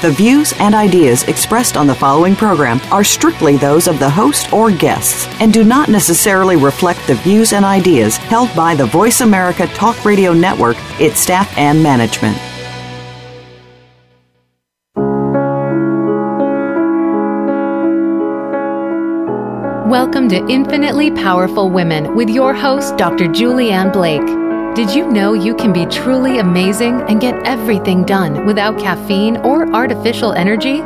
The views and ideas expressed on the following program are strictly those of the host or guests and do not necessarily reflect the views and ideas held by the Voice America Talk Radio Network, its staff, and management. Welcome to Infinitely Powerful Women with your host, Dr. Julianne Blake. Did you know you can be truly amazing and get everything done without caffeine or artificial energy?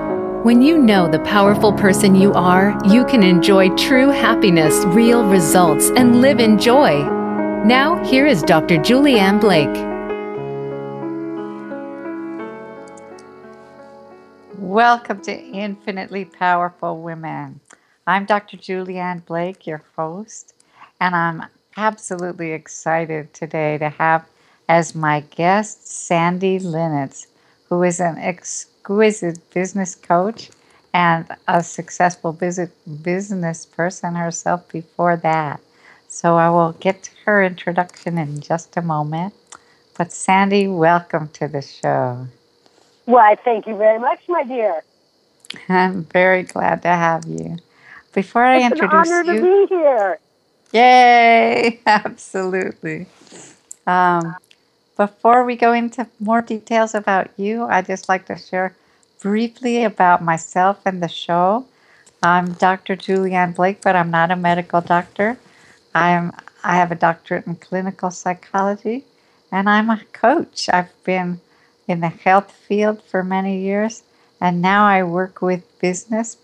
When you know the powerful person you are, you can enjoy true happiness, real results, and live in joy. Now, here is Dr. Julianne Blake. Welcome to Infinitely Powerful Women. I'm Dr. Julianne Blake, your host, and I'm absolutely excited today to have as my guest Sandye Linnetz, who is an exquisite business coach and a successful visit business person herself before that. So I will get to her introduction in just a moment. But Sandye, welcome to the show. Why, thank you very much, my dear. I'm very glad to have you. Before I it's introduce an honor you, to be here. Yay! Absolutely. Um, before we go into more details about you, I'd just like to share briefly about myself and the show. I'm Dr. Julianne Blake, but I'm not a medical doctor. I'm I have a doctorate in clinical psychology, and I'm a coach. I've been in the health field for many years, and now I work with business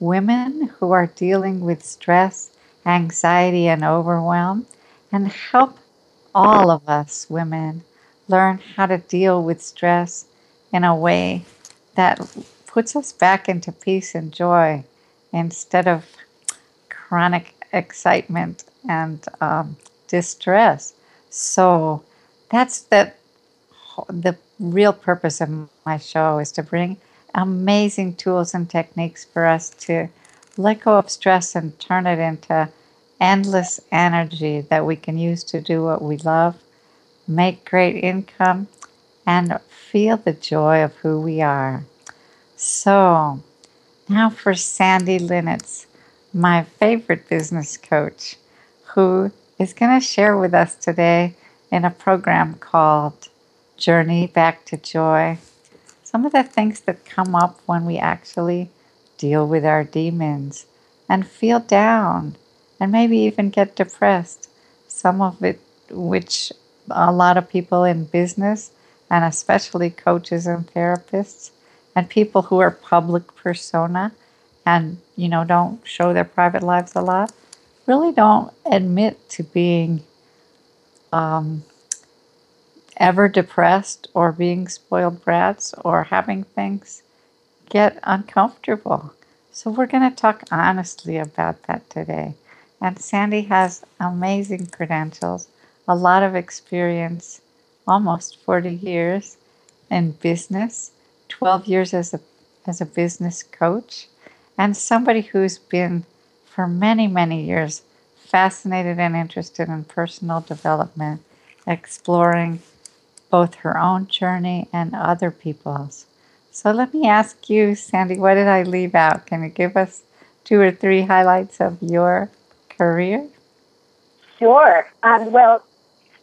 women who are dealing with stress anxiety, and overwhelm, and help all of us women learn how to deal with stress in a way that puts us back into peace and joy instead of chronic excitement and um, distress. So that's the the real purpose of my show is to bring amazing tools and techniques for us to let go of stress and turn it into endless energy that we can use to do what we love, make great income, and feel the joy of who we are. So, now for Sandye Linnetz, my favorite business coach, who is going to share with us today in a program called Journey Back to Joy some of the things that come up when we actually deal with our demons and feel down and maybe even get depressed. Some of it, which a lot of people in business and especially coaches and therapists and people who are public persona and you know don't show their private lives a lot really don't admit to being um, ever depressed or being spoiled brats or having things get uncomfortable. So, we're going to talk honestly about that today. And Sandye has amazing credentials, a lot of experience, almost 40 years in business, 12 years as a, as a business coach, and somebody who's been for many, many years fascinated and interested in personal development, exploring both her own journey and other people's. So let me ask you, Sandye, what did I leave out? Can you give us two or three highlights of your career? Sure. Um, well,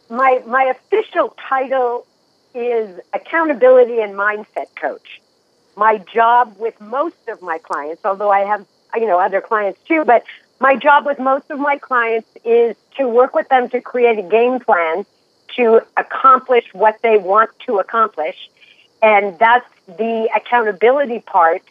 my my official title is accountability and mindset coach. My job with most of my clients, although I have you know other clients too, but my job with most of my clients is to work with them to create a game plan to accomplish what they want to accomplish. And that's the accountability part.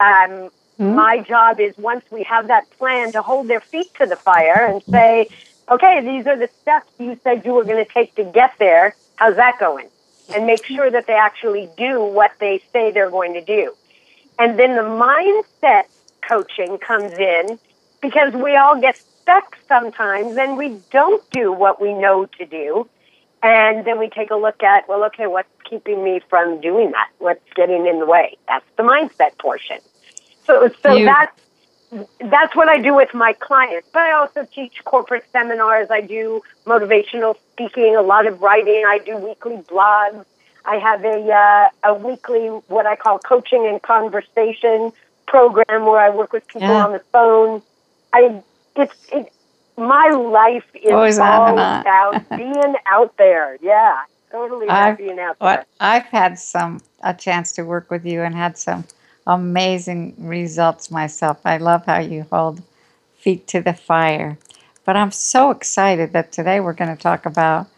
Um, mm-hmm. My job is once we have that plan to hold their feet to the fire and say, okay, these are the steps you said you were going to take to get there. How's that going? And make sure that they actually do what they say they're going to do. And then the mindset coaching comes in because we all get stuck sometimes and we don't do what we know to do. And then we take a look at, well, okay, what's keeping me from doing that? What's getting in the way? That's the mindset portion. So, so You- that's that's what I do with my clients. But I also teach corporate seminars. I do motivational speaking, a lot of writing. I do weekly blogs. I have a uh, a weekly what I call coaching and conversation program where I work with people Yeah. on the phone. I it's it, my life is Always all about being out there. Yeah, totally I've- being out there. I've had some a chance to work with you and had some amazing results myself. I love how you hold feet to the fire. But I'm so excited that today we're going to talk about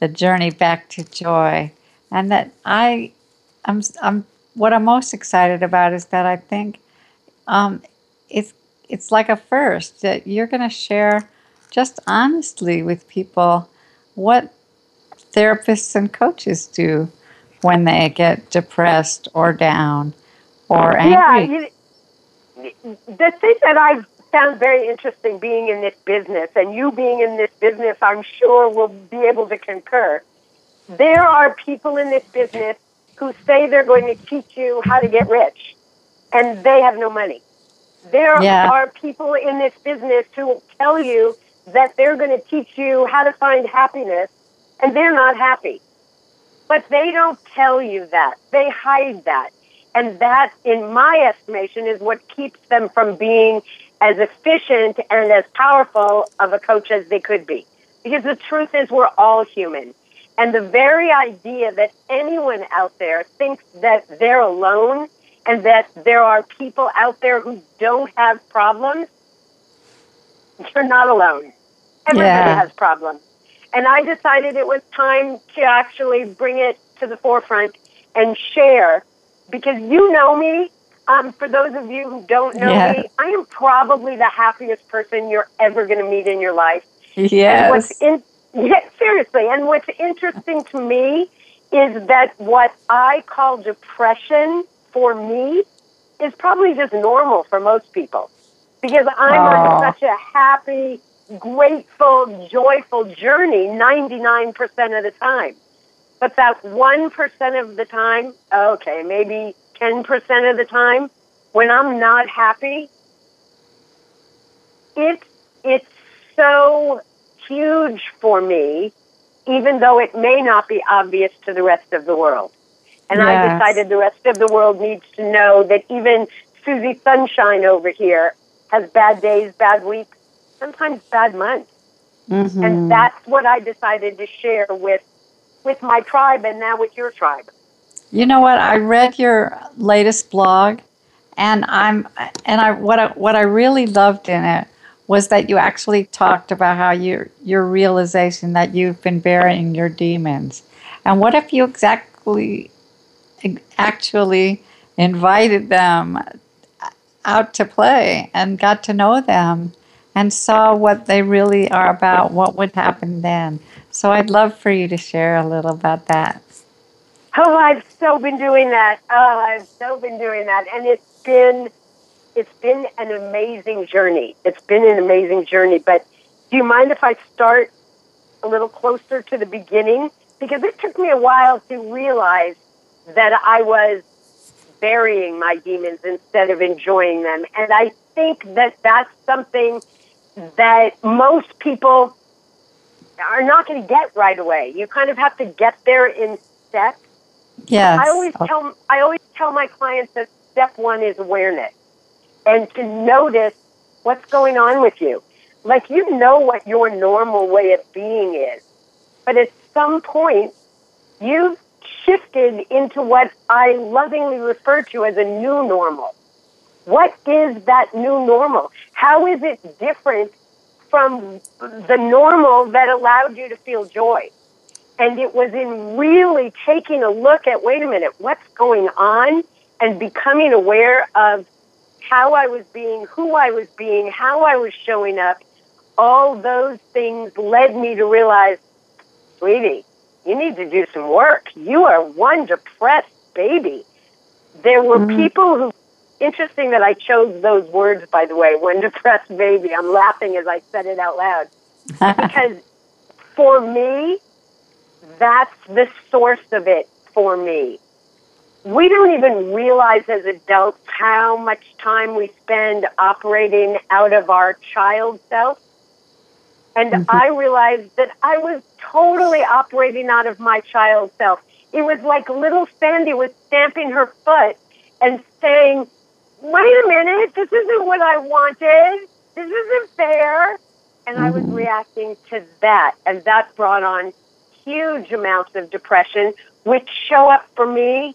the journey back to joy, and that I, I'm, I'm what I'm most excited about is that I think, um, it's it's like a first that you're going to share just honestly with people what therapists and coaches do when they get depressed or down or angry. Yeah, you, the thing that I've found very interesting being in this business, and you being in this business, I'm sure will be able to concur. There are people in this business who say they're going to teach you how to get rich, and they have no money. There Yeah. are people in this business who tell you that they're going to teach you how to find happiness, and they're not happy. But they don't tell you that. They hide that. And that, in my estimation, is what keeps them from being as efficient and as powerful of a coach as they could be. Because the truth is, we're all human. And the very idea that anyone out there thinks that they're alone and that there are people out there who don't have problems, you're not alone. Everybody Yeah. has problems. And I decided it was time to actually bring it to the forefront and share because you know me. Um, for those of you who don't know Yeah. me, I am probably the happiest person you're ever going to meet in your life. And yes. what's in, yeah, seriously. And what's interesting to me is that what I call depression for me is probably just normal for most people because I'm on such a happy, grateful, joyful journey 99% of the time. But that 1% of the time, okay, maybe 10% of the time, when I'm not happy, it's, it's so huge for me, even though it may not be obvious to the rest of the world. And I decided the rest of the world needs to know that even Susie Sunshine over here has bad days, bad weeks, sometimes bad months. Mhm. And that's what I decided to share with with my tribe and now with your tribe. You know what? I read your latest blog, and I'm and I what I, what I really loved in it was that you actually talked about how your your realization that you've been burying your demons, and what if you exactly actually invited them out to play and got to know them and saw what they really are about, what would happen then. So I'd love for you to share a little about that. Oh, I've so been doing that. Oh, I've so been doing that, and it's been it's been an amazing journey. It's been an amazing journey. But do you mind if I start a little closer to the beginning? Because it took me a while to realize that I was burying my demons instead of enjoying them, and I think that that's something that most people are not going to get right away. You kind of have to get there in steps. Yes. I always tell I always tell my clients that step one is awareness, and to notice what's going on with you. Like you know what your normal way of being is, but at some point you've shifted into what I lovingly refer to as a new normal. What is that new normal? How is it different from the normal that allowed you to feel joy? And it was in really taking a look at, wait a minute, what's going on? And becoming aware of how I was being, who I was being, how I was showing up. All those things led me to realize, sweetie, you need to do some work. You are one depressed baby. There were mm. people who, interesting that I chose those words, by the way, one depressed baby. I'm laughing as I said it out loud because for me, that's the source of it for me. We don't even realize as adults how much time we spend operating out of our child self. And mm-hmm. I realized that I was totally operating out of my child self. It was like little Sandye was stamping her foot and saying, wait a minute, this isn't what I wanted. This isn't fair. And. I was mm-hmm. reacting to that. And that brought on huge amounts of depression, which show up for me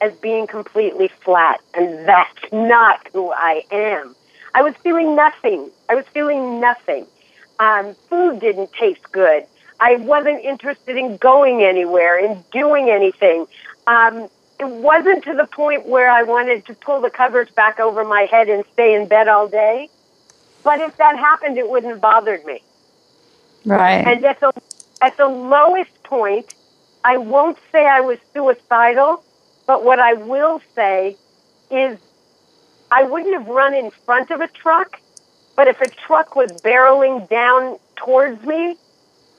as being completely flat. And that's not who I am. I was feeling nothing. I was feeling nothing. Um, food didn't taste good. I wasn't interested in going anywhere, in doing anything. Um, it wasn't to the point where I wanted to pull the covers back over my head and stay in bed all day. But if that happened, it wouldn't have bothered me. Right. And at the, at the lowest point, I won't say I was suicidal, but what I will say is I wouldn't have run in front of a truck, but if a truck was barreling down towards me,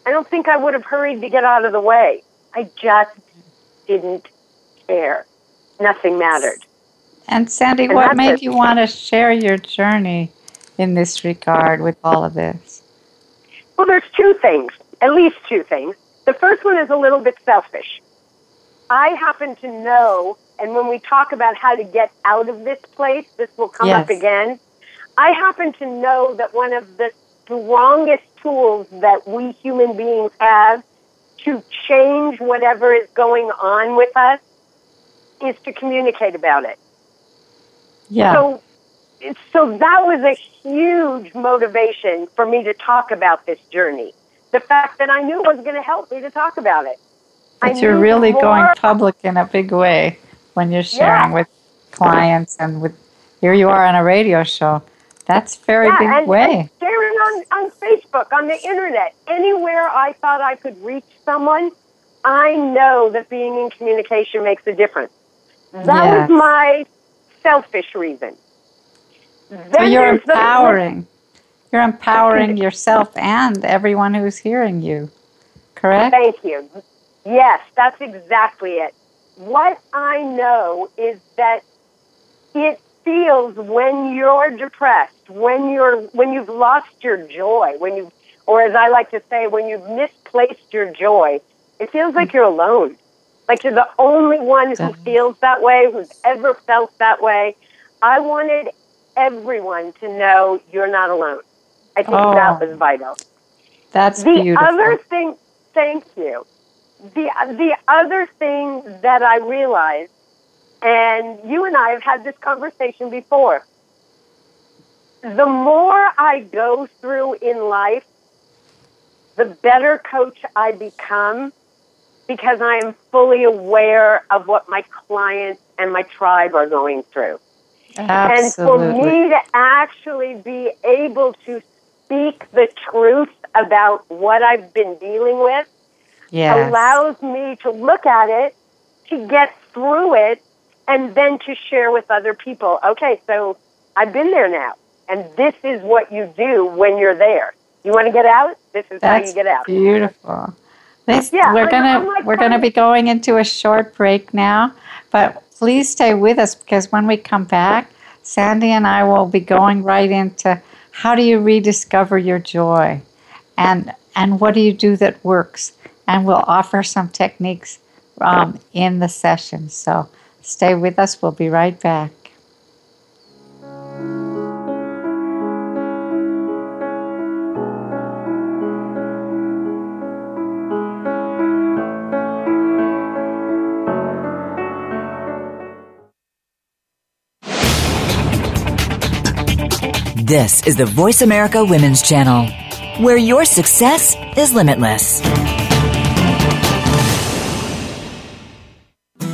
I don't think I would have hurried to get out of the way. I just didn't care. Nothing mattered. And Sandye, and what made you want to share your journey in this regard with all of this? Well, there's two things, at least two things. The first one is a little bit selfish. I happen to know, and when we talk about how to get out of this place, this will come yes. up again. I happen to know that one of the strongest tools that we human beings have to change whatever is going on with us is to communicate about it. Yeah. So, so that was a huge motivation for me to talk about this journey. The fact that I knew it was going to help me to talk about it. But you're really more, going public in a big way when you're sharing yeah. with clients and with here you are on a radio show. That's very yeah, big and, way. And sharing on, on Facebook, on the internet, anywhere I thought I could reach someone, I know that being in communication makes a difference. That yes. was my selfish reason. Then so you're empowering. The, you're empowering yourself and everyone who's hearing you. Correct? Thank you. Yes, that's exactly it. What I know is that it feels when you're depressed, when you're when you've lost your joy, when you or as I like to say, when you've misplaced your joy, it feels like you're alone. Like you're the only one who feels that way, who's ever felt that way. I wanted everyone to know you're not alone. I think oh, that was vital. That's the beautiful. other thing. Thank you. The the other thing that I realized, and you and I have had this conversation before. The more I go through in life, the better coach I become because I am fully aware of what my clients and my tribe are going through. Absolutely. And for me to actually be able to speak the truth about what I've been dealing with yes. allows me to look at it, to get through it, and then to share with other people. Okay, so I've been there now, and this is what you do when you're there. You want to get out? This is That's how you get out. Beautiful. This, yeah, we're gonna like we're gonna be going into a short break now, but please stay with us because when we come back, Sandye and I will be going right into how do you rediscover your joy, and and what do you do that works, and we'll offer some techniques um, in the session. So stay with us. We'll be right back. This is the Voice America Women's Channel, where your success is limitless.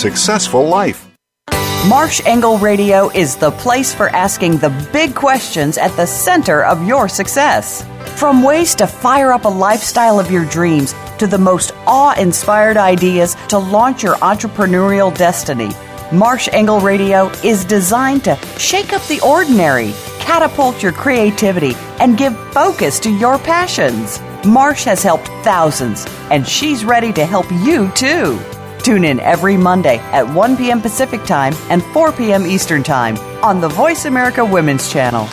successful life. Marsh Engle Radio is the place for asking the big questions at the center of your success. From ways to fire up a lifestyle of your dreams to the most awe inspired ideas to launch your entrepreneurial destiny, Marsh Engle Radio is designed to shake up the ordinary, catapult your creativity, and give focus to your passions. Marsh has helped thousands, and she's ready to help you too. Tune in every Monday at 1 p.m. Pacific Time and 4 p.m. Eastern Time on the Voice America Women's Channel.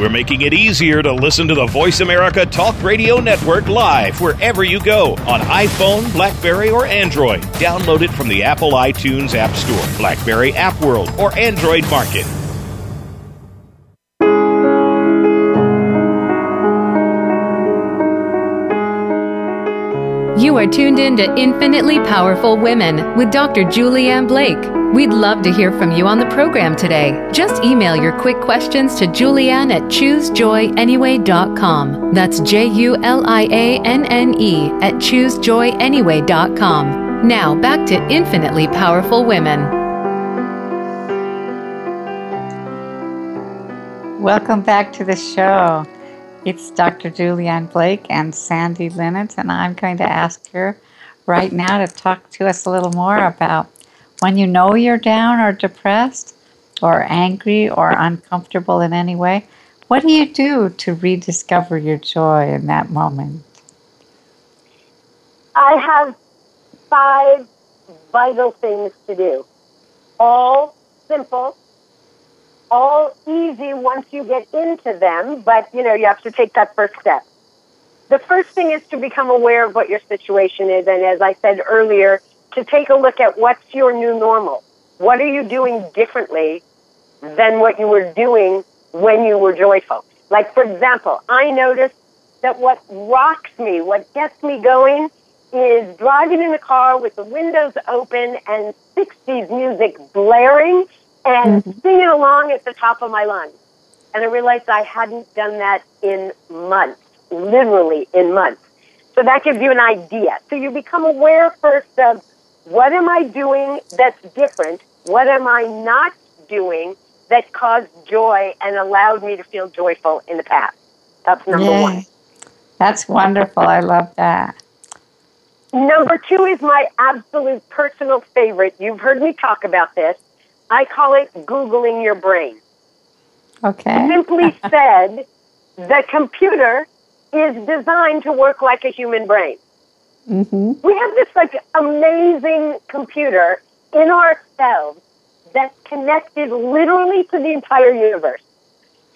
We're making it easier to listen to the Voice America Talk Radio Network live wherever you go on iPhone, Blackberry, or Android. Download it from the Apple iTunes App Store, Blackberry App World, or Android Market. You are tuned in to Infinitely Powerful Women with Dr. Julianne Blake. We'd love to hear from you on the program today. Just email your quick questions to Julianne at choosejoyanyway.com. That's J U L I A N N E at choosejoyanyway.com. Now back to Infinitely Powerful Women. Welcome back to the show. It's Dr. Julianne Blake and Sandye Linnetz, and I'm going to ask her right now to talk to us a little more about when you know you're down or depressed or angry or uncomfortable in any way. What do you do to rediscover your joy in that moment? I have five vital things to do. All simple, all easy once you get into them, but you know, you have to take that first step. The first thing is to become aware of what your situation is, and as I said earlier, to take a look at what's your new normal. What are you doing differently than what you were doing when you were joyful? Like, for example, I noticed that what rocks me, what gets me going, is driving in the car with the windows open and 60s music blaring and mm-hmm. singing along at the top of my lungs. And I realized I hadn't done that in months, literally in months. So that gives you an idea. So you become aware first of what am I doing that's different? What am I not doing that caused joy and allowed me to feel joyful in the past? That's number Yay. one. That's wonderful. I love that. Number two is my absolute personal favorite. You've heard me talk about this. I call it Googling your brain. Okay. Simply said, the computer is designed to work like a human brain. Mm-hmm. We have this like amazing computer in ourselves that's connected literally to the entire universe.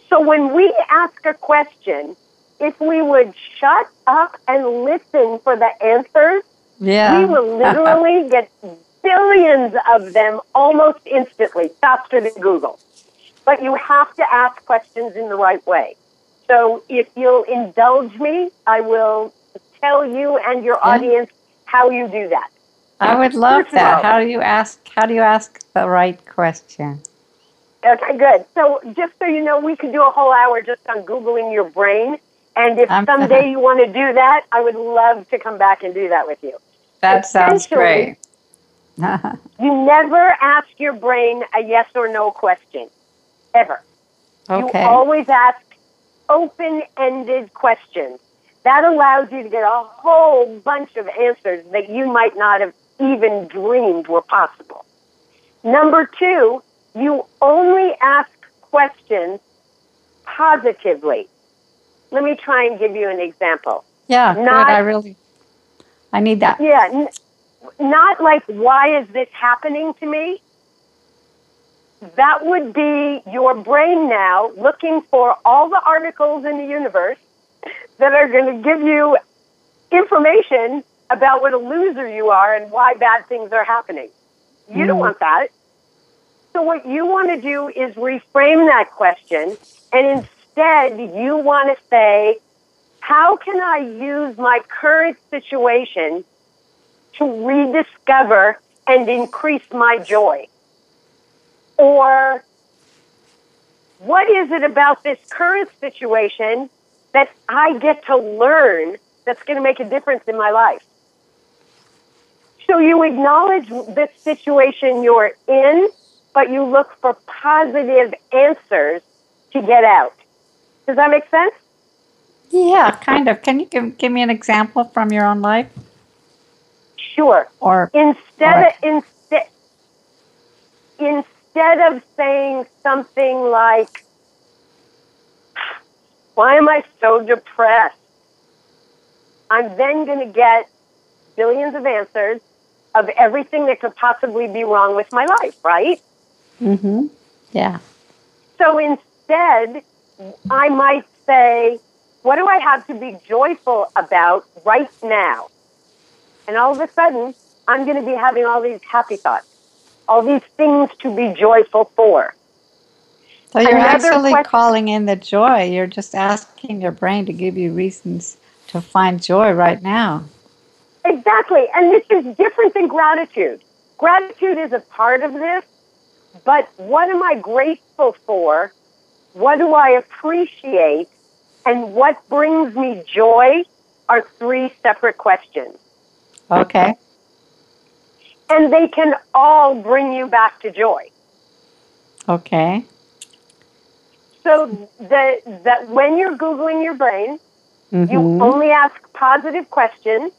So when we ask a question, if we would shut up and listen for the answers, yeah. we will literally get billions of them almost instantly, faster than Google. But you have to ask questions in the right way. So if you'll indulge me, I will tell you and your yeah. audience how you do that. I would love First that. How do you ask how do you ask the right question? Okay, good. So just so you know, we could do a whole hour just on Googling your brain. And if I'm, someday you want to do that, I would love to come back and do that with you. That sounds great. you never ask your brain a yes or no question, ever. Okay. You always ask open ended questions. That allows you to get a whole bunch of answers that you might not have even dreamed were possible. Number two, you only ask questions positively. Let me try and give you an example. Yeah, not, good. I really, I need that. Yeah, n- not like, why is this happening to me? That would be your brain now looking for all the articles in the universe that are going to give you information about what a loser you are and why bad things are happening. You don't hmm. want that. So what you want to do is reframe that question and instead you want to say, how can I use my current situation to rediscover and increase my joy? Or what is it about this current situation that I get to learn that's going to make a difference in my life? So you acknowledge the situation you're in, but you look for positive answers to get out. Does that make sense? Yeah, kind of. Can you give, give me an example from your own life? Sure. Or Instead of instead instead of saying something like, "Why am I so depressed?" I'm then going to get billions of answers of everything that could possibly be wrong with my life, right? Mm-hmm. Yeah. So instead, I might say, what do I have to be joyful about right now? And all of a sudden, I'm going to be having all these happy thoughts, all these things to be joyful for. So you're Another actually question- calling in the joy. You're just asking your brain to give you reasons to find joy right now. Exactly. And this is different than gratitude. Gratitude is a part of this, but what am I grateful for? What do I appreciate? And what brings me joy are three separate questions. Okay. And they can all bring you back to joy. Okay. So that, that when you're Googling your brain, you Mhm. only ask positive questions.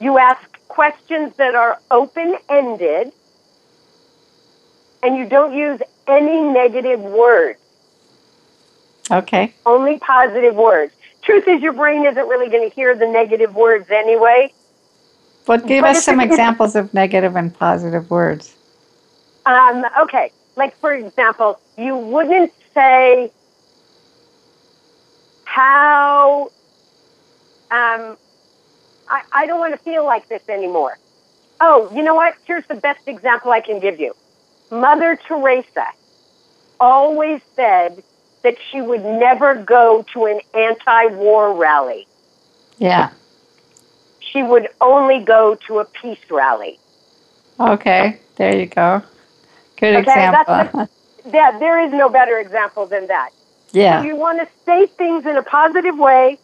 You ask questions that are open ended. And you don't use any negative words, Okay. only positive words. Truth is, your brain isn't really going to hear the negative words anyway. But give But us some examples of negative and positive words. Um, okay, like for example, you wouldn't say how um, I, I don't want to feel like this anymore. Oh, you know what? Here's the best example I can give you. Mother Teresa always said that she would never go to an anti-war rally. Yeah. She would only go to a peace rally. Okay. There you go. Good Okay, that's example. Yeah, there is no better example than that. yeah. You want to say things in a positive way,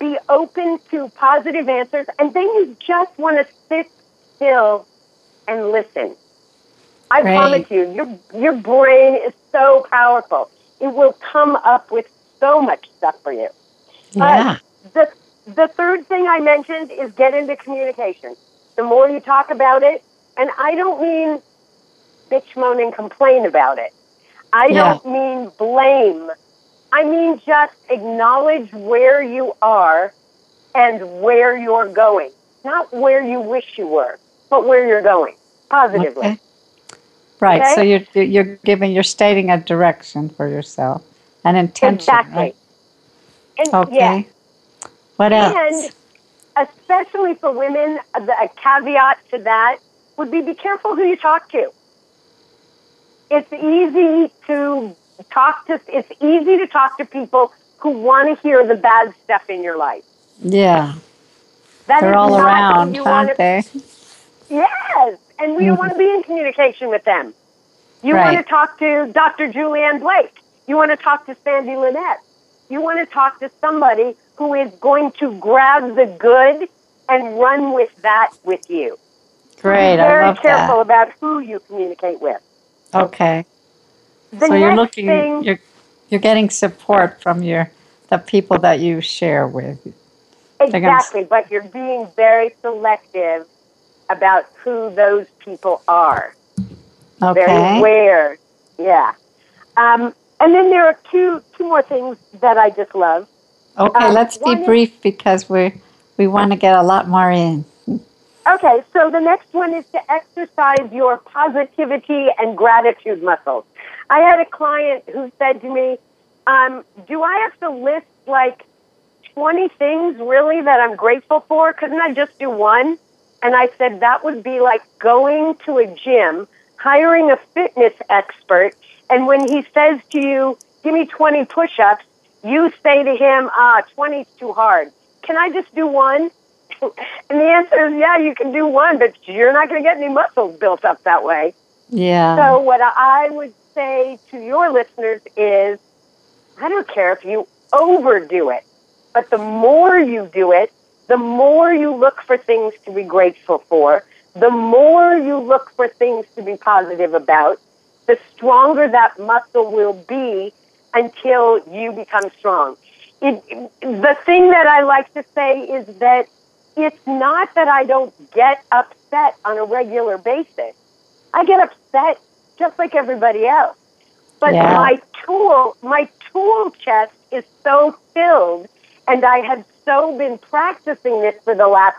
be open to positive answers, and then you just want to sit still and listen. I Great. promise you, your, your brain is so powerful. It will come up with so much stuff for you. Yeah. The, the third thing I mentioned is get into communication. The more you talk about it, and I don't mean bitch, moan, and complain about it. I Yeah. don't mean blame. I mean just acknowledge where you are and where you're going. Not where you wish you were, but where you're going positively. Okay. Right. Okay? So you're you're giving you're stating a direction for yourself, an intention. Exactly. Right? And Okay. yeah, What else? And especially for women, a, a caveat to that would be be careful who you talk to. It's easy to talk to it's easy to talk to people who want to hear the bad stuff in your life. yeah. That They're is all around, aren't they? Yes, and we don't want to be in communication with them. You Right. want to talk to Dr. Julianne Blake. You want to talk to Sandye Linnetz. You want to talk to somebody who is going to grab the good and run with that with you. Great. Be I very love careful that. about who you communicate with. Okay. The so you're looking thing, you're you're getting support from your the people that you share with. gonna- exactly, but you're being very selective about who those people are. very Okay. aware. Yeah. Um, and then there are two two more things that I just love. Okay, um, let's be one is- brief because we we want to get a lot more in. Okay, so the next one is to exercise your positivity and gratitude muscles. I had a client who said to me, um, "Do I have to list like 20 things really that I'm grateful for? Couldn't I just do one? And I said that would be like going to a gym, hiring a fitness expert, and when he says to you, give me 20 push ups, you say to him, ah, 20 is too hard. Can I just do one? and the answer is, yeah, you can do one, but you're not going to get any muscles built up that way. Yeah. So, what I would say to your listeners is I don't care if you overdo it, but the more you do it, the more you look for things to be grateful for, the more you look for things to be positive about, the stronger that muscle will be until you become strong. It, the thing that I like to say is that it's not that I don't get upset on a regular basis. I get upset just like everybody else. But Yeah. my tool, my tool chest is so filled, and I have so been practicing this for the last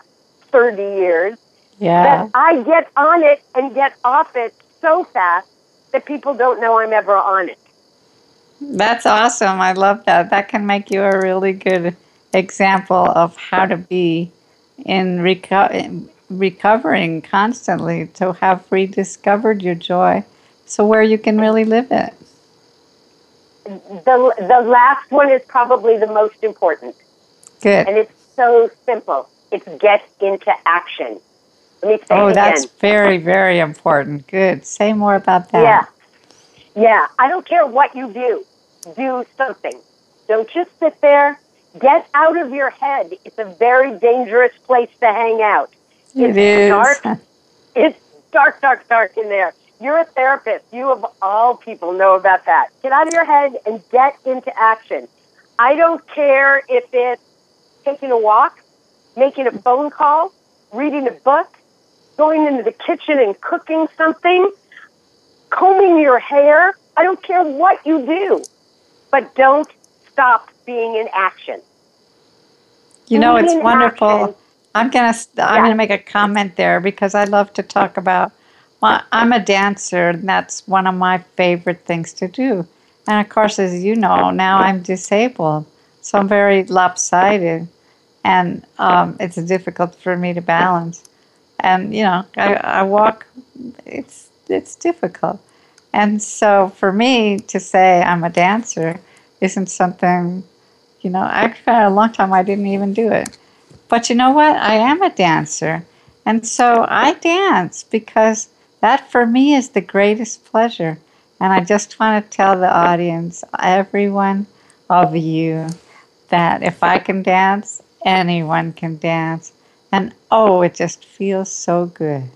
30 years Yeah. that I get on it and get off it so fast that people don't know I'm ever on it. That's awesome. I love that. That can make you a really good example of how to be in reco- recovering constantly to have rediscovered your joy. So where you can really live it. The, the last one is probably the most important, Good. and it's so simple. It's get into action. Let me say Oh, that's again. very, very important. Good. Say more about that. Yeah. Yeah. I don't care what you do. Do something. Don't just sit there. Get out of your head. It's a very dangerous place to hang out. It it's dark. It's dark, dark, dark in there. You're a therapist. You of all people know about that. Get out of your head and get into action. I don't care if it's taking a walk, making a phone call, reading a book, going into the kitchen and cooking something, combing your hair. I don't care what you do, but don't stop being in action. You know, it's Being in wonderful. action. I'm gonna I'm gonna make a comment there because I love to talk about. Well, I'm a dancer, and that's one of my favorite things to do. And of course, as you know, now I'm disabled, so I'm very lopsided, and um, it's difficult for me to balance. And you know, I, I walk. It's it's difficult, and so for me to say I'm a dancer isn't something. You know, actually, for a long time I didn't even do it. But you know what? I am a dancer. And so I dance because that for me is the greatest pleasure. And I just want to tell the audience, everyone of you, that if I can dance, anyone can dance. And oh, it just feels so good.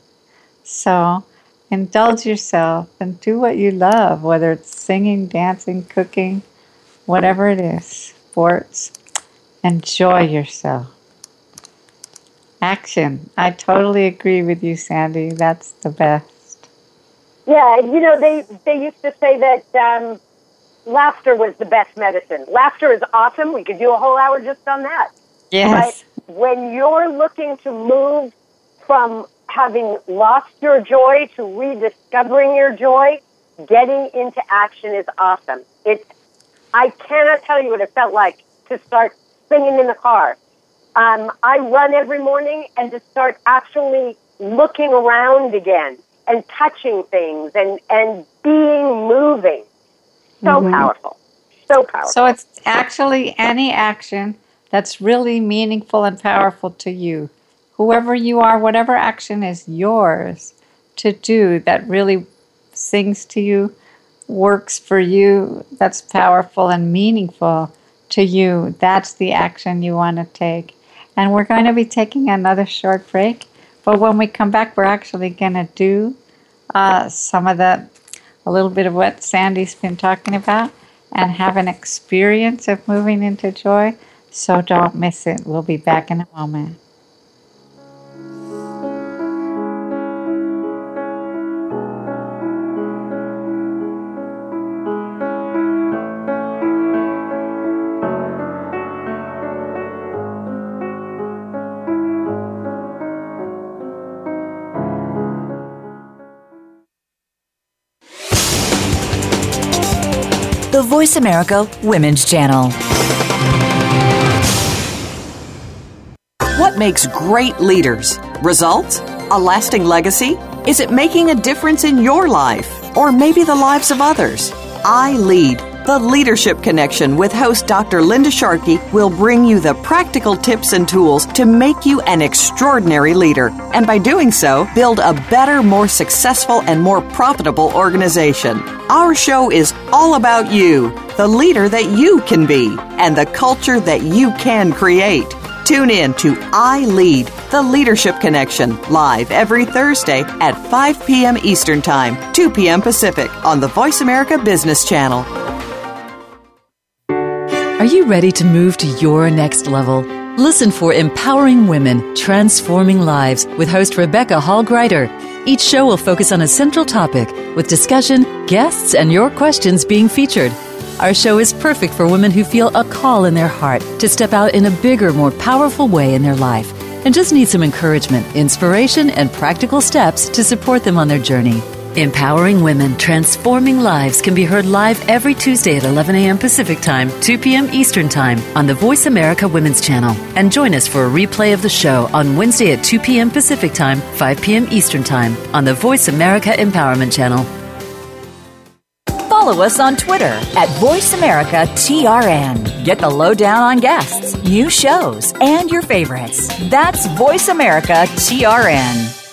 So indulge yourself and do what you love, whether it's singing, dancing, cooking, whatever it is, sports. Enjoy yourself. Action. I totally agree with you, Sandye. That's the best. Yeah, you know they they used to say that um, laughter was the best medicine. Laughter is awesome. We could do a whole hour just on that. Yes. But when you're looking to move from having lost your joy to rediscovering your joy, getting into action is awesome. It's I cannot tell you what it felt like to start singing in the car. Um, I run every morning and to start actually looking around again and touching things and, and being moving. So powerful. So powerful. So it's actually any action that's really meaningful and powerful to you. Whoever you are, whatever action is yours to do that really sings to you, works for you, that's powerful and meaningful to you, that's the action you want to take. And we're going to be taking another short break. But when we come back, we're actually going to do uh, some of the, a little bit of what Sandye's been talking about and have an experience of moving into joy. So don't miss it. We'll be back in a moment. Voice America Women's Channel. What makes great leaders? Results? A lasting legacy? Is it making a difference in your life or maybe the lives of others? I Lead the Leadership Connection with host Dr. Linda Sharkey will bring you the practical tips and tools to make you an extraordinary leader. And by doing so, build a better, more successful, and more profitable organization. Our show is all about you, the leader that you can be, and the culture that you can create. Tune in to I Lead, the Leadership Connection, live every Thursday at 5 p.m. Eastern Time, 2 p.m. Pacific on the Voice America Business Channel. Ready to move to your next level? Listen for Empowering Women, Transforming Lives with host Rebecca Hall Gruyter. Each show will focus on a central topic with discussion, guests, and your questions being featured. Our show is perfect for women who feel a call in their heart to step out in a bigger, more powerful way in their life and just need some encouragement, inspiration, and practical steps to support them on their journey. Empowering Women, Transforming Lives can be heard live every Tuesday at 11 a.m. Pacific Time, 2 p.m. Eastern Time on the Voice America Women's Channel. And join us for a replay of the show on Wednesday at 2 p.m. Pacific Time, 5 p.m. Eastern Time on the Voice America Empowerment Channel follow us on Twitter at VoiceAmericaTRN. Get the lowdown on guests, new shows, and your favorites. That's VoiceAmericaTRN.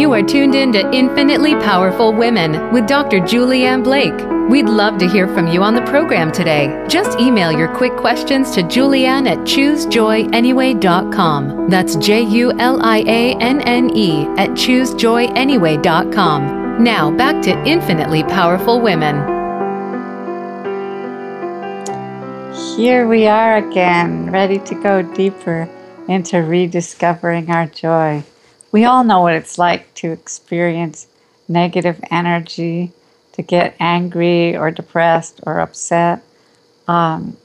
You are tuned in to Infinitely Powerful Women with Dr. Julianne Blake. We'd love to hear from you on the program today. Just email your quick questions to Julianne at choosejoyanyway.com. That's J U L I A N N E at choosejoyanyway.com. Now back to Infinitely Powerful Women. Here we are again, ready to go deeper into rediscovering our joy. We all know what it's like to experience negative energy to get angry or depressed or upset um,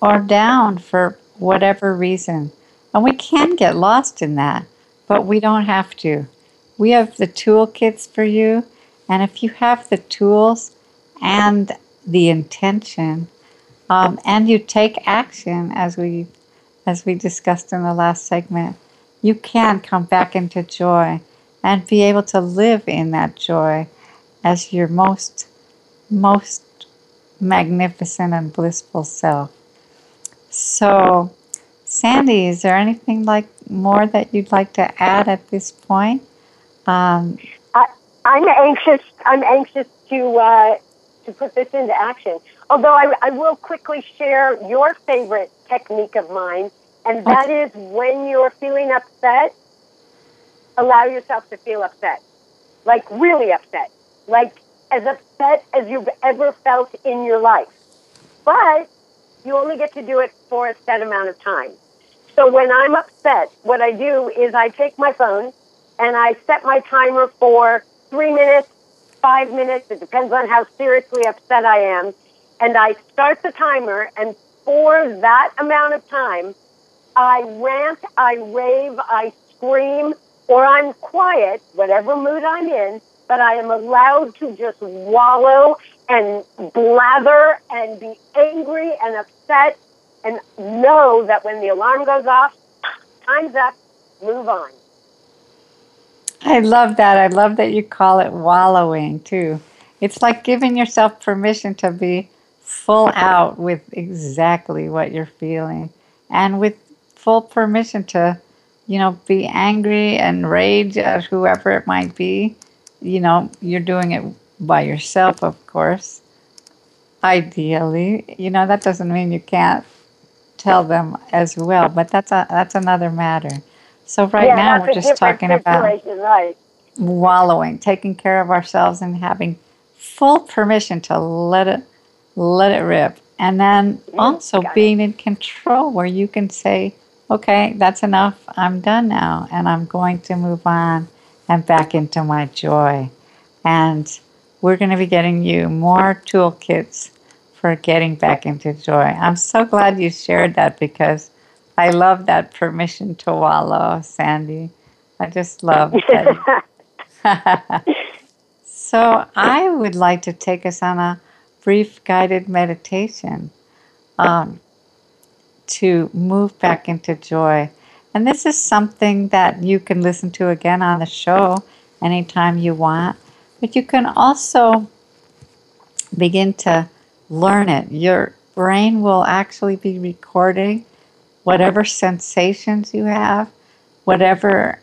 or down for whatever reason. And we can get lost in that, but we don't have to. We have the toolkits for you, and if you have the tools and the intention, um, and you take action, as we as we discussed in the last segment, you can come back into joy and be able to live in that joy as your most, most magnificent and blissful self. So, Sandye, is there anything like more that you'd like to add at this point? Um, I, I'm anxious. I'm anxious to uh, to put this into action. Although I, I will quickly share your favorite technique of mine, and that is when you're feeling upset, allow yourself to feel upset, like really upset like as upset as you've ever felt in your life. But you only get to do it for a set amount of time. So when I'm upset, what I do is I take my phone and I set my timer for three minutes, five minutes. It depends on how seriously upset I am. And I start the timer, and for that amount of time, I rant, I rave, I scream, or I'm quiet, whatever mood I'm in, but I am allowed to just wallow and blather and be angry and upset and know that when the alarm goes off, time's up, move on. I love that. I love that you call it wallowing too. It's like giving yourself permission to be full out with exactly what you're feeling and with full permission to, you know, be angry and rage at whoever it might be you know, you're doing it by yourself, of course. Ideally, you know, that doesn't mean you can't tell them as well, but that's a that's another matter. So right yeah, now we're just talking about right. wallowing, taking care of ourselves and having full permission to let it let it rip. And then also being in control where you can say, okay, that's enough. I'm done now and I'm going to move on and back into my joy. And we're going to be getting you more toolkits for getting back into joy. I'm so glad you shared that because I love that permission to wallow, Sandye. I just love that. so I would like to take us on a, brief guided meditation um, to move back into joy. And this is something that you can listen to again on the show anytime you want, but you can also begin to learn it. Your brain will actually be recording whatever sensations you have, whatever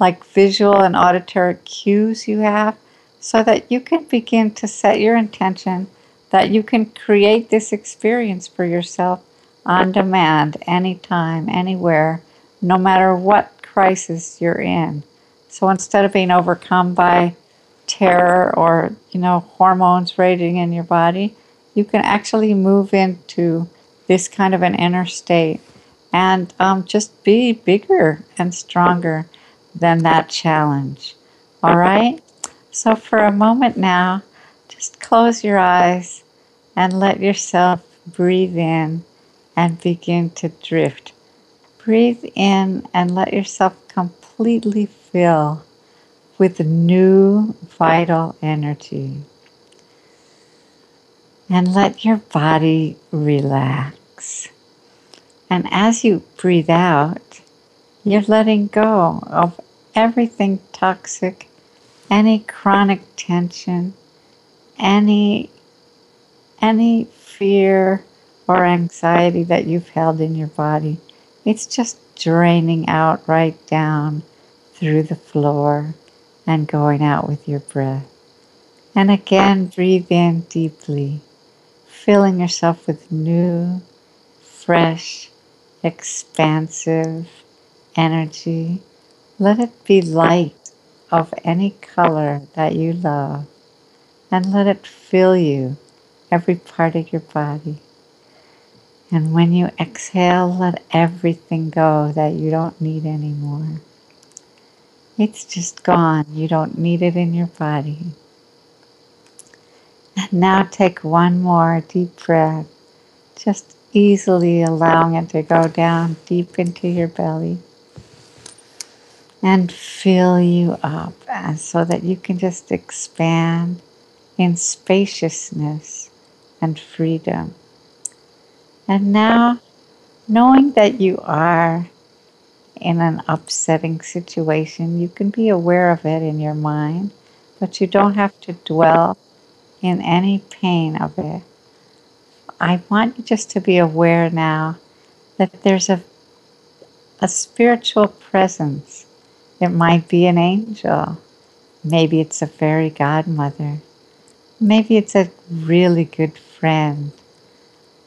like visual and auditory cues you have, so that you can begin to set your intention that you can create this experience for yourself on demand, anytime, anywhere, no matter what crisis you're in. So instead of being overcome by terror or, you know, hormones raging in your body, you can actually move into this kind of an inner state and um, just be bigger and stronger than that challenge. All right? So, for a moment now, just close your eyes and let yourself breathe in and begin to drift. Breathe in and let yourself completely fill with new vital energy. And let your body relax. And as you breathe out, you're letting go of everything toxic any chronic tension, any any fear or anxiety that you've held in your body. It's just draining out right down through the floor and going out with your breath. And again, breathe in deeply, filling yourself with new, fresh, expansive energy. Let it be light of any color that you love and let it fill you, every part of your body. And when you exhale, let everything go that you don't need anymore. It's just gone. You don't need it in your body. And now take one more deep breath, just easily allowing it to go down deep into your belly and fill you up so that you can just expand in spaciousness and freedom. And now, knowing that you are in an upsetting situation, you can be aware of it in your mind, but you don't have to dwell in any pain of it. I want you just to be aware now that there's a, a spiritual presence it might be an angel. Maybe it's a fairy godmother. Maybe it's a really good friend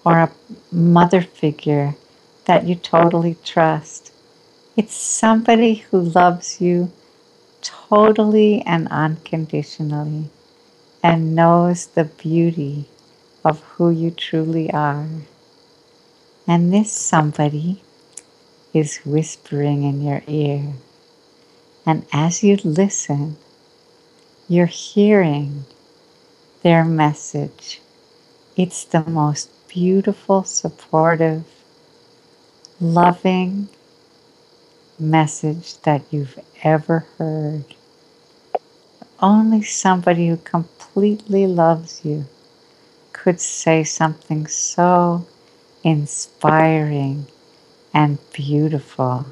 or a mother figure that you totally trust. It's somebody who loves you totally and unconditionally and knows the beauty of who you truly are. And this somebody is whispering in your ear. And as you listen, you're hearing their message. It's the most beautiful, supportive, loving message that you've ever heard. Only somebody who completely loves you could say something so inspiring and beautiful.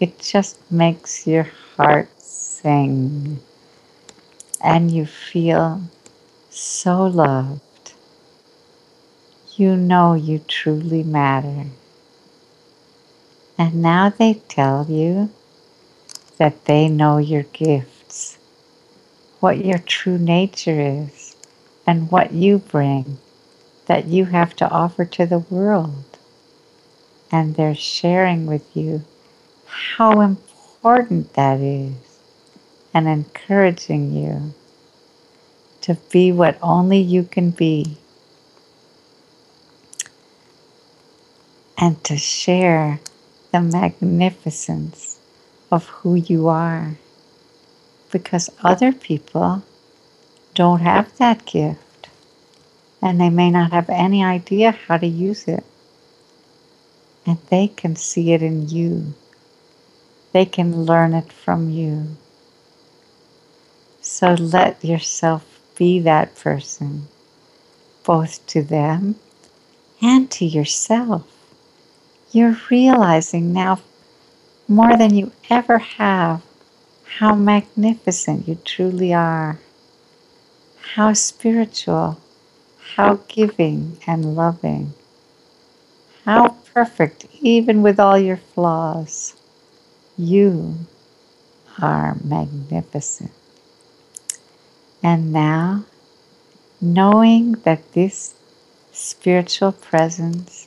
It just makes your heart sing and you feel so loved. You know you truly matter. And now they tell you that they know your gifts, what your true nature is, and what you bring that you have to offer to the world. And they're sharing with you how important that is and encouraging you to be what only you can be and to share the magnificence of who you are because other people don't have that gift and they may not have any idea how to use it and they can see it in you they can learn it from you. So let yourself be that person, both to them and to yourself. You're realizing now more than you ever have how magnificent you truly are, how spiritual, how giving and loving, how perfect, even with all your flaws. You are magnificent. And now, knowing that this spiritual presence,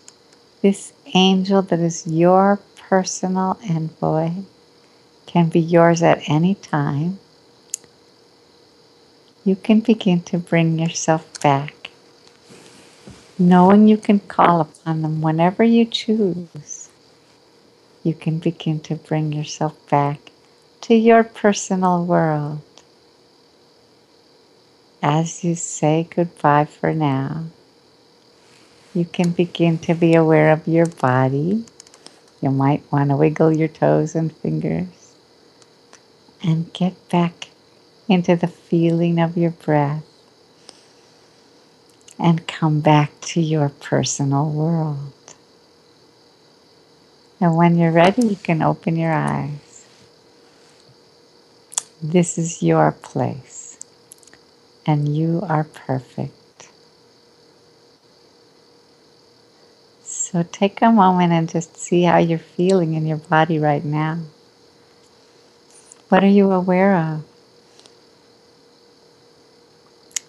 this angel that is your personal envoy, can be yours at any time, you can begin to bring yourself back, knowing you can call upon them whenever you choose. You can begin to bring yourself back to your personal world. As you say goodbye for now, you can begin to be aware of your body. You might want to wiggle your toes and fingers and get back into the feeling of your breath and come back to your personal world. And when you're ready, you can open your eyes. This is your place, and you are perfect. So take a moment and just see how you're feeling in your body right now. What are you aware of?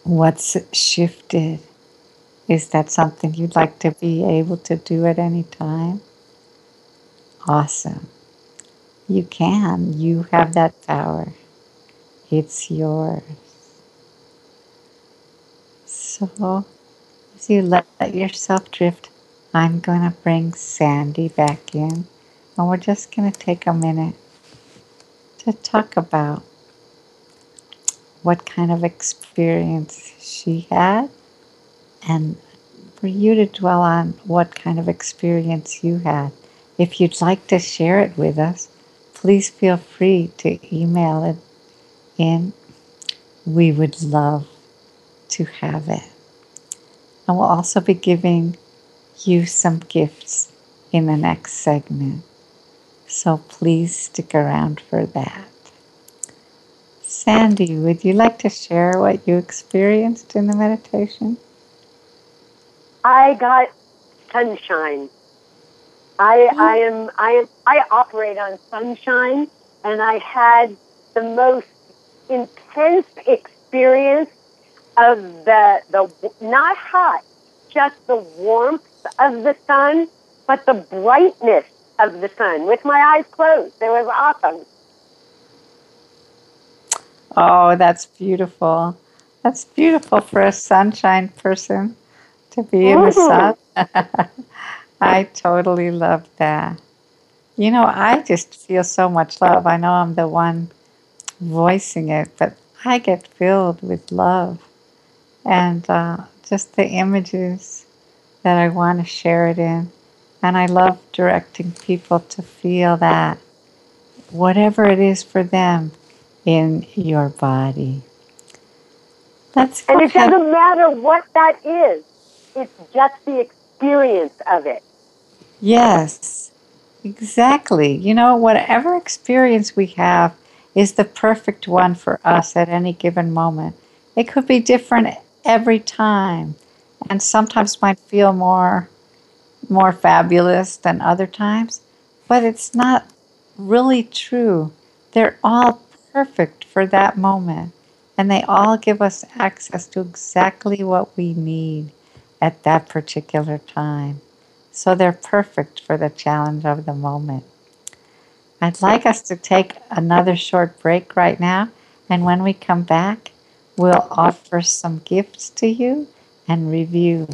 What's shifted? Is that something you'd like to be able to do at any time? Awesome. You can. You have that power. It's yours. So, as you let yourself drift, I'm going to bring Sandye back in, and we're just going to take a minute to talk about what kind of experience she had and for you to dwell on what kind of experience you had. If you'd like to share it with us, please feel free to email it in. We would love to have it. And we'll also be giving you some gifts in the next segment. So please stick around for that. Sandye, would you like to share what you experienced in the meditation? I got sunshine. I, oh. I am I am I operate on sunshine and I had the most intense experience of the the not hot, just the warmth of the sun, but the brightness of the sun with my eyes closed. It was awesome. Oh, that's beautiful. That's beautiful for a sunshine person to be in the sun. I totally love that. You know, I just feel so much love. I know I'm the one voicing it, but I get filled with love and uh, just the images that I want to share it in. And I love directing people to feel that, whatever it is for them in your body. That's and it doesn't matter what that is, it's just the experience of it. Yes, exactly. You know, whatever experience we have is the perfect one for us at any given moment. It could be different every time, and sometimes might feel more more fabulous than other times, but it's not really true. They're all perfect for that moment, and they all give us access to exactly what we need at that particular time. So they're perfect for the challenge of the moment. I'd like us to take another short break right now, and when we come back, we'll offer some gifts to you and review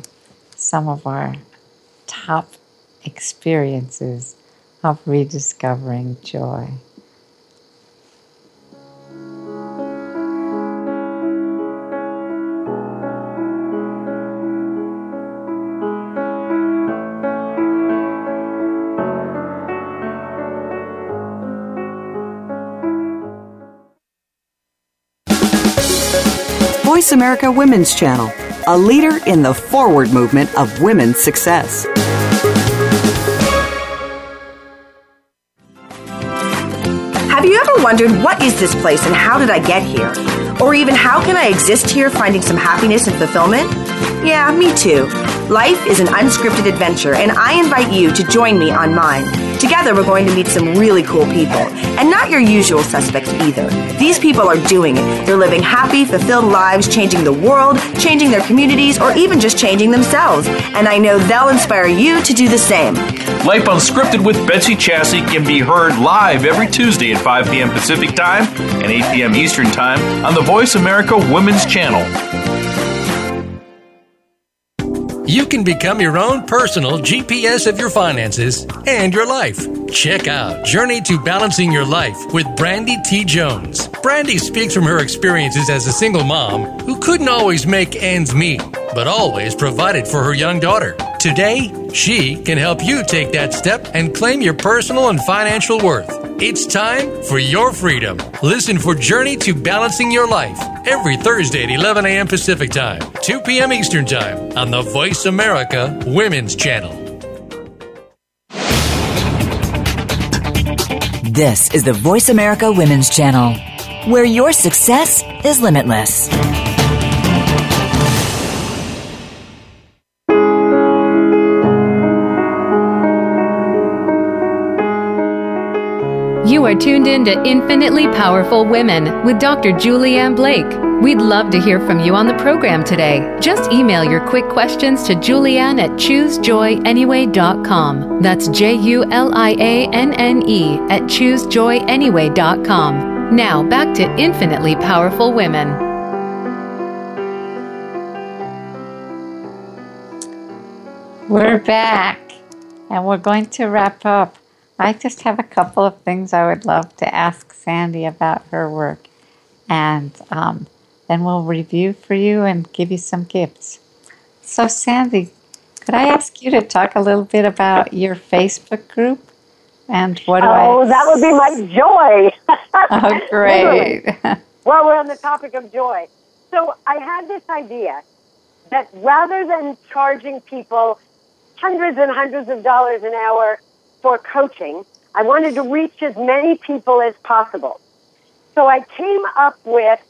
some of our top experiences of rediscovering joy. Voice America Women's Channel a leader in the forward movement of women's success. Have you ever wondered what is this place and how did I get here? Or even how can I exist here finding some happiness and fulfillment? Yeah, me too. Life is an unscripted adventure, and I invite you to join me on mine. Together, we're going to meet some really cool people, and not your usual suspects either. These people are doing it. They're living happy, fulfilled lives, changing the world, changing their communities, or even just changing themselves. And I know they'll inspire you to do the same. Life Unscripted with Betsy Chasse can be heard live every Tuesday at 5 p.m. Pacific Time and 8 p.m. Eastern Time on the Voice America Women's Channel. You can become your own personal GPS of your finances and your life. Check out Journey to Balancing Your Life with Brandy T. Jones. Brandy speaks from her experiences as a single mom who couldn't always make ends meet, but always provided for her young daughter. Today, she can help you take that step and claim your personal and financial worth. It's time for your freedom. Listen for Journey to Balancing Your Life every Thursday at 11 a.m. Pacific Time, 2 p.m. Eastern Time on the Voice America Women's Channel. This is the Voice America Women's Channel, where your success is limitless. You are tuned in to Infinitely Powerful Women with Dr. Julianne Blake. We'd love to hear from you on the program today. Just email your quick questions to Julianne at choosejoyanyway.com. That's J U L I A N N E at choosejoyanyway.com. Now back to Infinitely Powerful Women. We're back and we're going to wrap up. I just have a couple of things I would love to ask Sandye about her work. And um, then we'll review for you and give you some gifts. So, Sandye, could I ask you to talk a little bit about your Facebook group? And what do I. Oh, that would be my joy. Oh, great. Well, we're on the topic of joy. So I had this idea that rather than charging people hundreds and hundreds of dollars an hour for coaching, I wanted to reach as many people as possible. So I came up with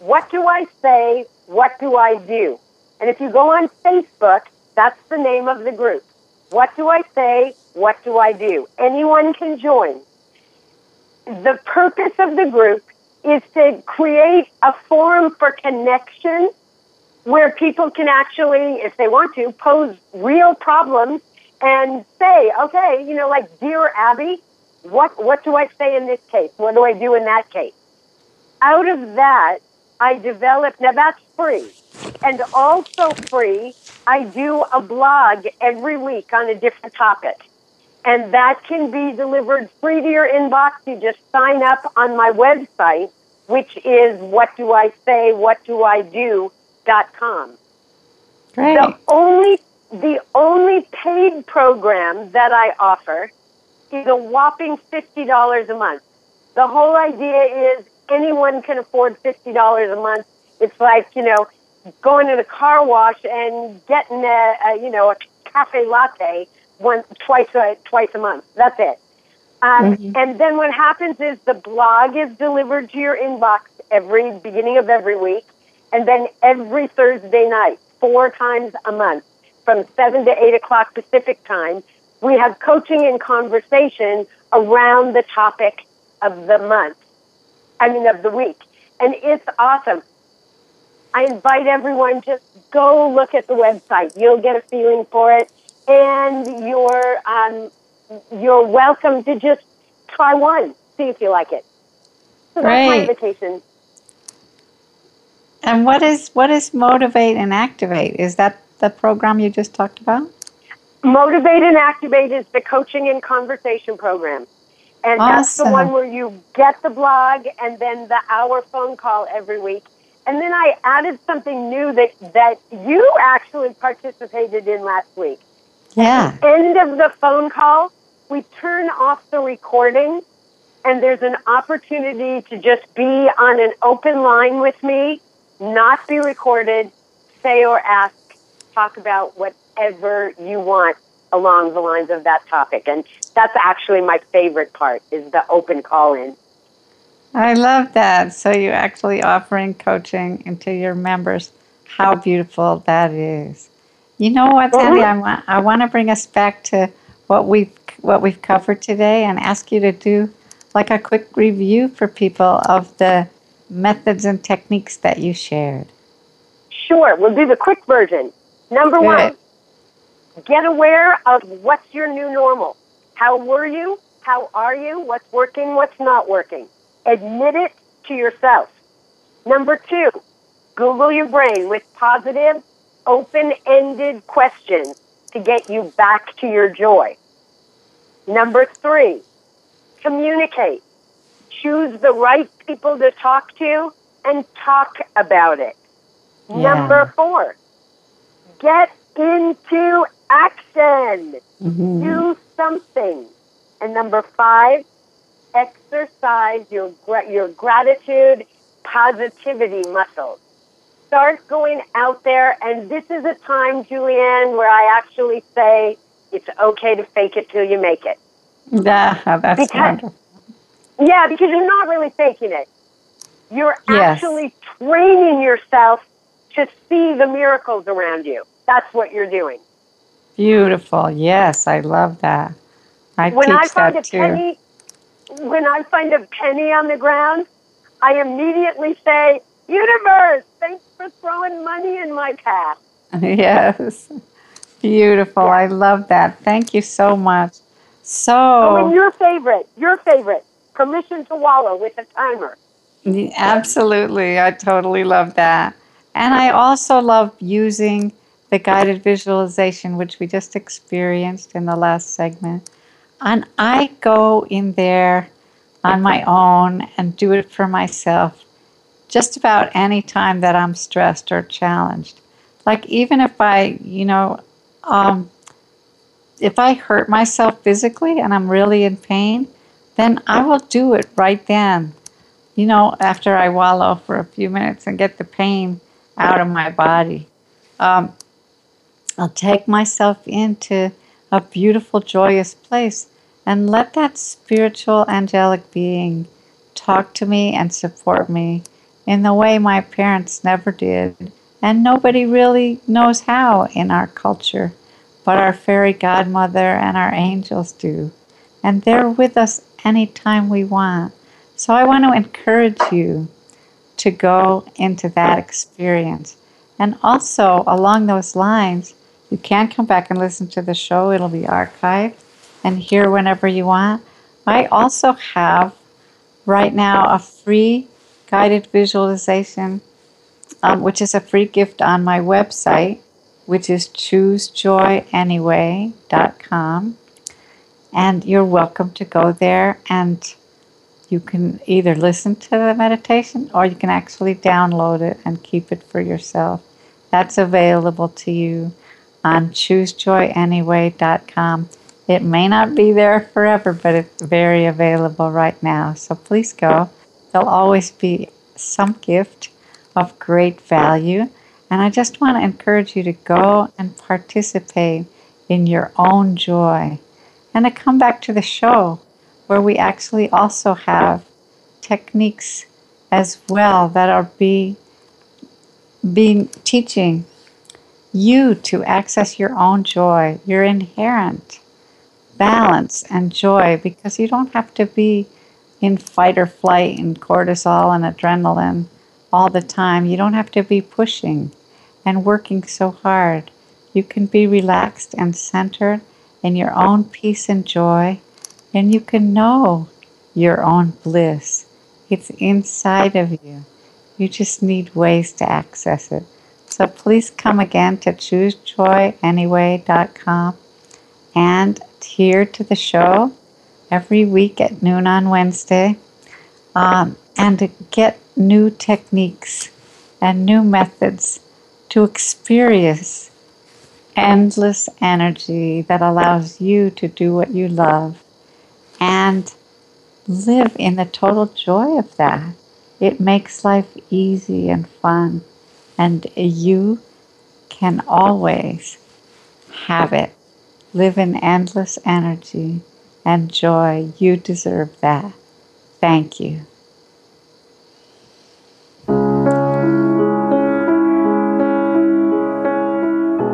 what do I say, what do I do? And if you go on Facebook, that's the name of the group. What do I say, what do I do? Anyone can join. The purpose of the group is to create a forum for connection where people can actually, if they want to, pose real problems and say, okay, you know, like, dear Abby, what, what do I say in this case? What do I do in that case? Out of that, I developed, now that's free. And also free, I do a blog every week on a different topic. And that can be delivered free to your inbox. You just sign up on my website, which is what do I say, what do I do dot com. Great. The only the only paid program that I offer is a whopping fifty dollars a month. The whole idea is anyone can afford fifty dollars a month. It's like you know going to the car wash and getting a, a you know a cafe latte once twice a twice a month. That's it. Um, And then what happens is the blog is delivered to your inbox every beginning of every week, and then every Thursday night, four times a month, from seven to eight o'clock Pacific time, we have coaching and conversation around the topic of the month. I mean of the week, and it's awesome. I invite everyone just go look at the website. You'll get a feeling for it, and you're um, you're welcome to just try one, see if you like it. So that's my invitation. And what is what is motivate and activate? Is that the program you just talked about? Motivate and Activate is the coaching and conversation program. And that's the one where you get the blog and then the hour phone call every week. And then I added something new that, that you actually participated in last week. Yeah. End of the phone call, we turn off the recording and there's an opportunity to just be on an open line with me not be recorded, say or ask, talk about whatever you want along the lines of that topic. And that's actually my favorite part is the open call in. I love that. So you're actually offering coaching into your members. How beautiful that is. You know what, mm-hmm. Sandye? I want I want to bring us back to what we've what we've covered today and ask you to do like a quick review for people of the methods and techniques that you shared. Sure, we'll do the quick version. Number Good. one, get aware of what's your new normal. How were you? How are you? What's working? What's not working? Admit it to yourself. Number two, Google your brain with positive, open ended questions to get you back to your joy. Number three, communicate. Choose the right people to talk to and talk about it. Yeah. Number four, get into action. Mm-hmm. Do something. And number five, exercise your, your gratitude, positivity muscles. Start going out there, and this is a time, Julianne, where I actually say it's okay to fake it till you make it. Yeah, that's because, wonderful. Yeah, because you're not really faking it. You're yes. actually training yourself to see the miracles around you. That's what you're doing. Beautiful. Yes, I love that. I when teach I find that a too. penny, when I find a penny on the ground, I immediately say, "Universe, thanks for throwing money in my path." yes. Beautiful. I love that. Thank you so much. So, oh, and your favorite, your favorite, permission to wallow with a timer. Absolutely. I totally love that. And I also love using the guided visualization, which we just experienced in the last segment. And I go in there on my own and do it for myself just about any time that I'm stressed or challenged. Like, even if I, you know, um, if I hurt myself physically and I'm really in pain, then I will do it right then. You know, after I wallow for a few minutes and get the pain out of my body. Um, I'll take myself into a beautiful, joyous place and let that spiritual, angelic being talk to me and support me in the way my parents never did. And nobody really knows how in our culture, but our fairy godmother and our angels do. And they're with us anytime we want. So I want to encourage you to go into that experience. And also, along those lines, you can come back and listen to the show. It'll be archived and hear whenever you want. I also have right now a free guided visualization, um, which is a free gift on my website, which is choosejoyanyway.com. And you're welcome to go there and you can either listen to the meditation or you can actually download it and keep it for yourself. That's available to you on choosejoyanyway.com. It may not be there forever, but it's very available right now. So please go. There'll always be some gift of great value. And I just want to encourage you to go and participate in your own joy and to come back to the show where we actually also have techniques as well that are be, being teaching you to access your own joy, your inherent balance and joy, because you don't have to be in fight or flight and cortisol and adrenaline all the time. You don't have to be pushing and working so hard. You can be relaxed and centered in your own peace and joy, and you can know your own bliss. It's inside of you. You just need ways to access it. So please come again to choosejoyanyway.com and here to the show every week at noon on Wednesday um, and to get new techniques and new methods to experience endless energy that allows you to do what you love and live in the total joy of that. It makes life easy and fun, and you can always have it. Live in endless energy and joy. You deserve that. Thank you.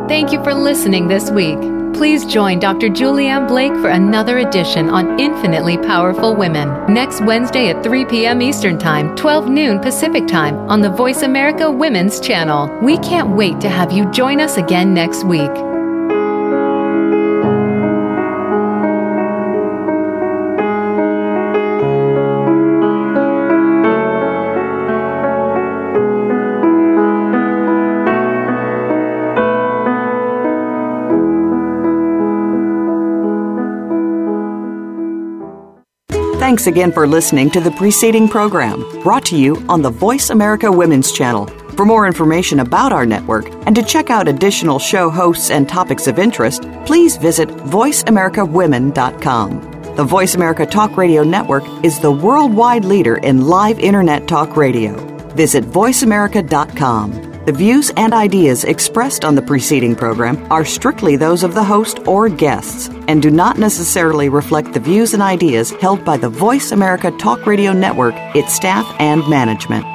Thank you for listening this week. Please join Dr. Julianne Blake for another edition on Infinitely Powerful Women next Wednesday at 3 p.m. Eastern Time, 12 noon Pacific Time on the Voice America Women's Channel. We can't wait to have you join us again next week. Thanks again for listening to the preceding program brought to you on the Voice America Women's Channel. For more information about our network and to check out additional show hosts and topics of interest, please visit VoiceAmericaWomen.com. The Voice America Talk Radio Network is the worldwide leader in live Internet talk radio. Visit VoiceAmerica.com. The views and ideas expressed on the preceding program are strictly those of the host or guests and do not necessarily reflect the views and ideas held by the Voice America Talk Radio Network, its staff, and management.